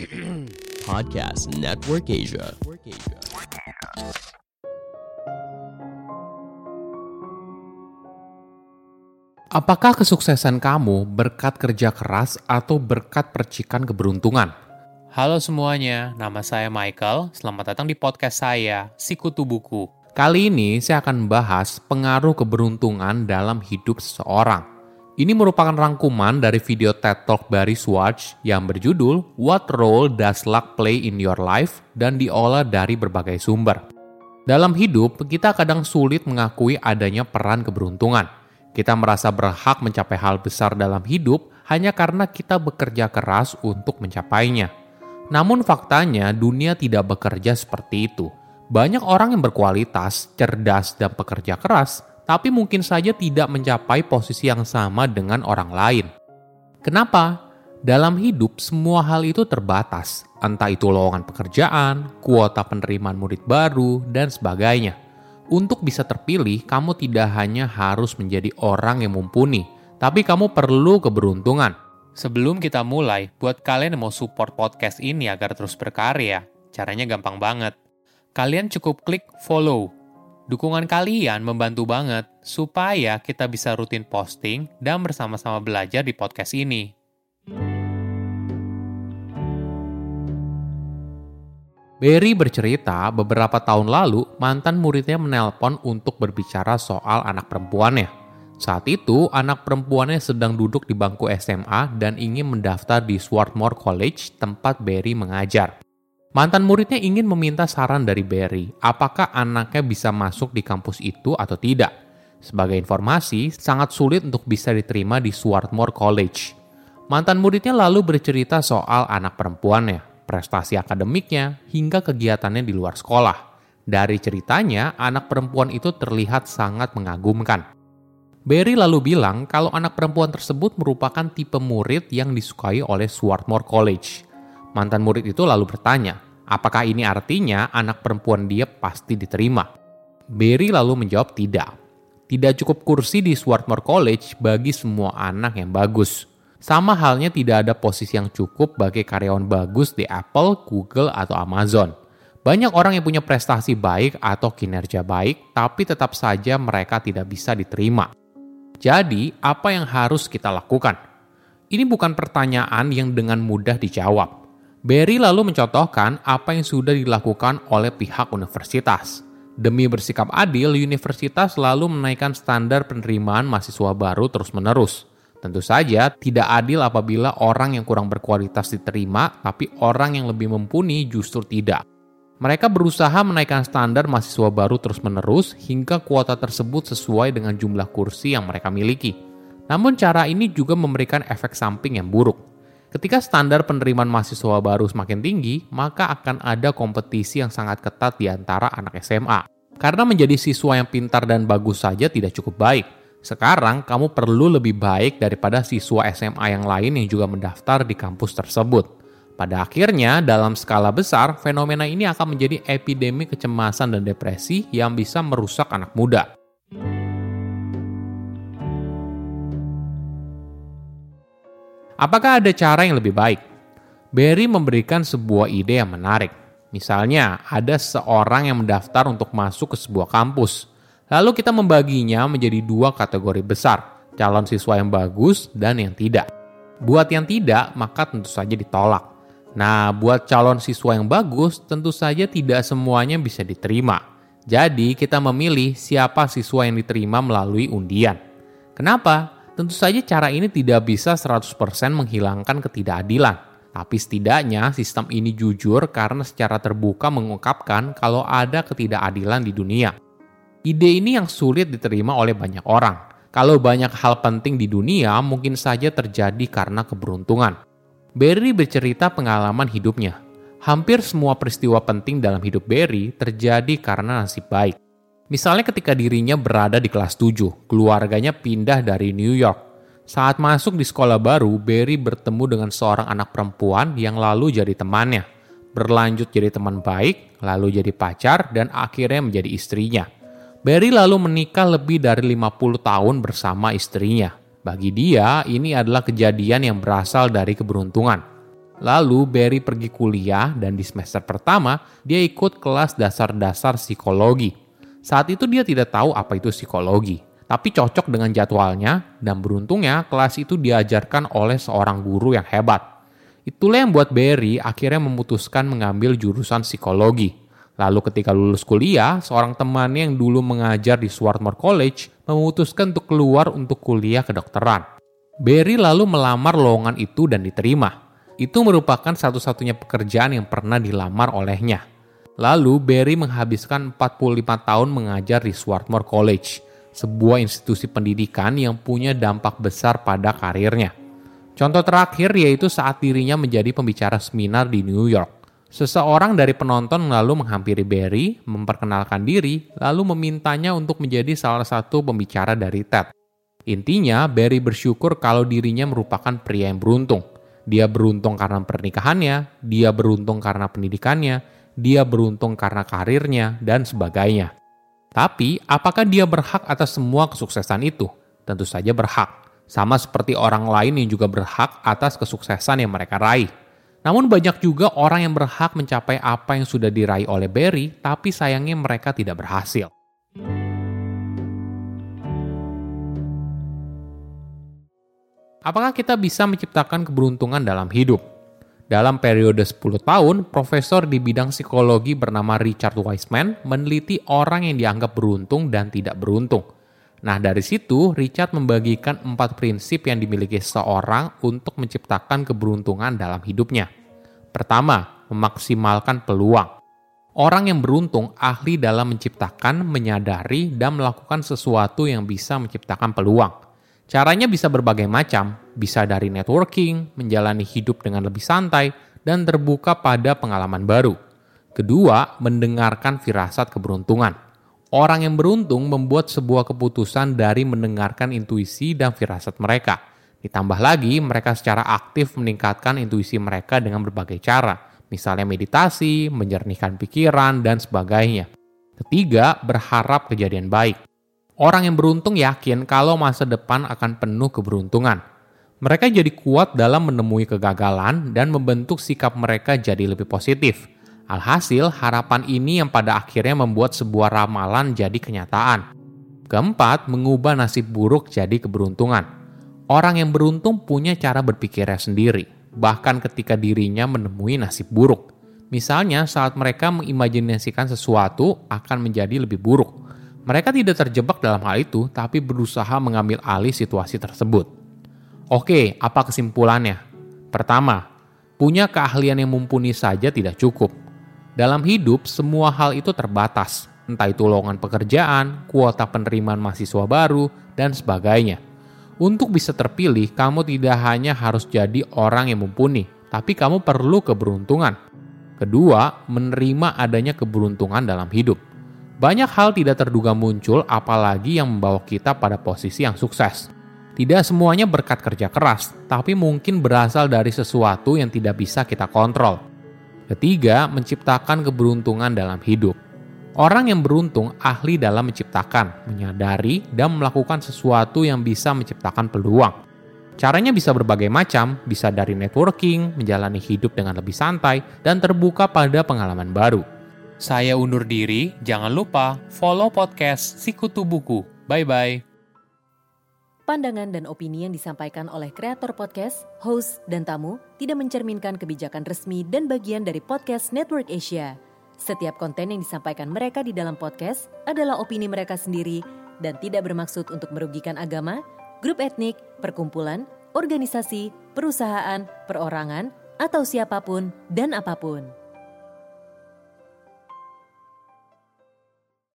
Podcast Network Asia. Apakah kesuksesan kamu berkat kerja keras atau berkat percikan keberuntungan? Halo semuanya, nama saya Michael. Selamat datang di podcast saya, Sikutu Buku. Kali ini saya akan membahas pengaruh keberuntungan dalam hidup seseorang. Ini merupakan rangkuman dari video TED Talk Barry Schwartz yang berjudul What Role Does Luck Play in Your Life dan diolah dari berbagai sumber. Dalam hidup, kita kadang sulit mengakui adanya peran keberuntungan. Kita merasa berhak mencapai hal besar dalam hidup hanya karena kita bekerja keras untuk mencapainya. Namun faktanya dunia tidak bekerja seperti itu. Banyak orang yang berkualitas, cerdas, dan pekerja keras, tapi mungkin saja tidak mencapai posisi yang sama dengan orang lain. Kenapa? Dalam hidup, semua hal itu terbatas, entah itu lowongan pekerjaan, kuota penerimaan murid baru, dan sebagainya. Untuk bisa terpilih, kamu tidak hanya harus menjadi orang yang mumpuni, tapi kamu perlu keberuntungan. Sebelum kita mulai, buat kalian yang mau support podcast ini agar terus berkarya, caranya gampang banget. Kalian cukup klik follow. Dukungan kalian membantu banget supaya kita bisa rutin posting dan bersama-sama belajar di podcast ini. Berry bercerita beberapa tahun lalu mantan muridnya menelpon untuk berbicara soal anak perempuannya. Saat itu anak perempuannya sedang duduk di bangku SMA dan ingin mendaftar di Swarthmore College tempat Berry mengajar. Mantan muridnya ingin meminta saran dari Berry, apakah anaknya bisa masuk di kampus itu atau tidak. Sebagai informasi, sangat sulit untuk bisa diterima di Swarthmore College. Mantan muridnya lalu bercerita soal anak perempuannya prestasi akademiknya, hingga kegiatannya di luar sekolah. Dari ceritanya, anak perempuan itu terlihat sangat mengagumkan. Barry lalu bilang kalau anak perempuan tersebut merupakan tipe murid yang disukai oleh Swarthmore College. Mantan murid itu lalu bertanya, apakah ini artinya anak perempuan dia pasti diterima? Barry lalu menjawab tidak. Tidak cukup kursi di Swarthmore College bagi semua anak yang bagus. Sama halnya tidak ada posisi yang cukup bagi karyawan bagus di Apple, Google, atau Amazon. Banyak orang yang punya prestasi baik atau kinerja baik, tapi tetap saja mereka tidak bisa diterima. Jadi, apa yang harus kita lakukan? Ini bukan pertanyaan yang dengan mudah dijawab. Barry lalu mencontohkan apa yang sudah dilakukan oleh pihak universitas. Demi bersikap adil, universitas lalu menaikkan standar penerimaan mahasiswa baru terus-menerus. Tentu saja tidak adil apabila orang yang kurang berkualitas diterima, tapi orang yang lebih mumpuni justru tidak. Mereka berusaha menaikkan standar mahasiswa baru terus-menerus hingga kuota tersebut sesuai dengan jumlah kursi yang mereka miliki. Namun cara ini juga memberikan efek samping yang buruk. Ketika standar penerimaan mahasiswa baru semakin tinggi, maka akan ada kompetisi yang sangat ketat di antara anak SMA. Karena menjadi siswa yang pintar dan bagus saja tidak cukup baik sekarang kamu perlu lebih baik daripada siswa SMA yang lain yang juga mendaftar di kampus tersebut. Pada akhirnya, dalam skala besar, fenomena ini akan menjadi epidemi kecemasan dan depresi yang bisa merusak anak muda. Apakah ada cara yang lebih baik? Barry memberikan sebuah ide yang menarik. Misalnya, ada seorang yang mendaftar untuk masuk ke sebuah kampus Lalu kita membaginya menjadi dua kategori besar, calon siswa yang bagus dan yang tidak. Buat yang tidak, maka tentu saja ditolak. Nah, buat calon siswa yang bagus, tentu saja tidak semuanya bisa diterima. Jadi, kita memilih siapa siswa yang diterima melalui undian. Kenapa? Tentu saja cara ini tidak bisa 100% menghilangkan ketidakadilan. Tapi setidaknya sistem ini jujur karena secara terbuka mengungkapkan kalau ada ketidakadilan di dunia. Ide ini yang sulit diterima oleh banyak orang. Kalau banyak hal penting di dunia mungkin saja terjadi karena keberuntungan. Barry bercerita pengalaman hidupnya. Hampir semua peristiwa penting dalam hidup Barry terjadi karena nasib baik. Misalnya ketika dirinya berada di kelas 7, keluarganya pindah dari New York. Saat masuk di sekolah baru, Barry bertemu dengan seorang anak perempuan yang lalu jadi temannya. Berlanjut jadi teman baik, lalu jadi pacar, dan akhirnya menjadi istrinya. Barry lalu menikah lebih dari 50 tahun bersama istrinya. Bagi dia, ini adalah kejadian yang berasal dari keberuntungan. Lalu Barry pergi kuliah dan di semester pertama dia ikut kelas dasar-dasar psikologi. Saat itu dia tidak tahu apa itu psikologi, tapi cocok dengan jadwalnya dan beruntungnya kelas itu diajarkan oleh seorang guru yang hebat. Itulah yang buat Barry akhirnya memutuskan mengambil jurusan psikologi. Lalu ketika lulus kuliah, seorang temannya yang dulu mengajar di Swarthmore College memutuskan untuk keluar untuk kuliah kedokteran. Barry lalu melamar lowongan itu dan diterima. Itu merupakan satu-satunya pekerjaan yang pernah dilamar olehnya. Lalu Barry menghabiskan 45 tahun mengajar di Swarthmore College, sebuah institusi pendidikan yang punya dampak besar pada karirnya. Contoh terakhir yaitu saat dirinya menjadi pembicara seminar di New York. Seseorang dari penonton lalu menghampiri Barry, memperkenalkan diri, lalu memintanya untuk menjadi salah satu pembicara dari TED. Intinya, Barry bersyukur kalau dirinya merupakan pria yang beruntung. Dia beruntung karena pernikahannya, dia beruntung karena pendidikannya, dia beruntung karena karirnya, dan sebagainya. Tapi, apakah dia berhak atas semua kesuksesan itu? Tentu saja berhak. Sama seperti orang lain yang juga berhak atas kesuksesan yang mereka raih. Namun banyak juga orang yang berhak mencapai apa yang sudah diraih oleh Barry, tapi sayangnya mereka tidak berhasil. Apakah kita bisa menciptakan keberuntungan dalam hidup? Dalam periode 10 tahun, profesor di bidang psikologi bernama Richard Wiseman meneliti orang yang dianggap beruntung dan tidak beruntung. Nah, dari situ Richard membagikan empat prinsip yang dimiliki seseorang untuk menciptakan keberuntungan dalam hidupnya. Pertama, memaksimalkan peluang. Orang yang beruntung ahli dalam menciptakan, menyadari, dan melakukan sesuatu yang bisa menciptakan peluang. Caranya bisa berbagai macam, bisa dari networking, menjalani hidup dengan lebih santai, dan terbuka pada pengalaman baru. Kedua, mendengarkan firasat keberuntungan. Orang yang beruntung membuat sebuah keputusan dari mendengarkan intuisi dan firasat mereka. Ditambah lagi, mereka secara aktif meningkatkan intuisi mereka dengan berbagai cara, misalnya meditasi, menjernihkan pikiran, dan sebagainya. Ketiga, berharap kejadian baik. Orang yang beruntung yakin kalau masa depan akan penuh keberuntungan. Mereka jadi kuat dalam menemui kegagalan dan membentuk sikap mereka jadi lebih positif Alhasil, harapan ini yang pada akhirnya membuat sebuah ramalan jadi kenyataan. Keempat, mengubah nasib buruk jadi keberuntungan. Orang yang beruntung punya cara berpikirnya sendiri, bahkan ketika dirinya menemui nasib buruk. Misalnya saat mereka mengimajinasikan sesuatu akan menjadi lebih buruk. Mereka tidak terjebak dalam hal itu, tapi berusaha mengambil alih situasi tersebut. Oke, apa kesimpulannya? Pertama, punya keahlian yang mumpuni saja tidak cukup dalam hidup, semua hal itu terbatas, entah itu lowongan pekerjaan, kuota penerimaan mahasiswa baru, dan sebagainya. Untuk bisa terpilih, kamu tidak hanya harus jadi orang yang mumpuni, tapi kamu perlu keberuntungan. Kedua, menerima adanya keberuntungan dalam hidup. Banyak hal tidak terduga muncul, apalagi yang membawa kita pada posisi yang sukses. Tidak semuanya berkat kerja keras, tapi mungkin berasal dari sesuatu yang tidak bisa kita kontrol. Ketiga, menciptakan keberuntungan dalam hidup. Orang yang beruntung ahli dalam menciptakan, menyadari, dan melakukan sesuatu yang bisa menciptakan peluang. Caranya bisa berbagai macam, bisa dari networking, menjalani hidup dengan lebih santai, dan terbuka pada pengalaman baru. Saya undur diri, jangan lupa follow podcast Sikutu Buku. Bye-bye. Pandangan dan opini yang disampaikan oleh kreator podcast, host, dan tamu tidak mencerminkan kebijakan resmi dan bagian dari podcast Network Asia. Setiap konten yang disampaikan mereka di dalam podcast adalah opini mereka sendiri dan tidak bermaksud untuk merugikan agama, grup etnik, perkumpulan, organisasi, perusahaan, perorangan, atau siapa pun dan apa pun.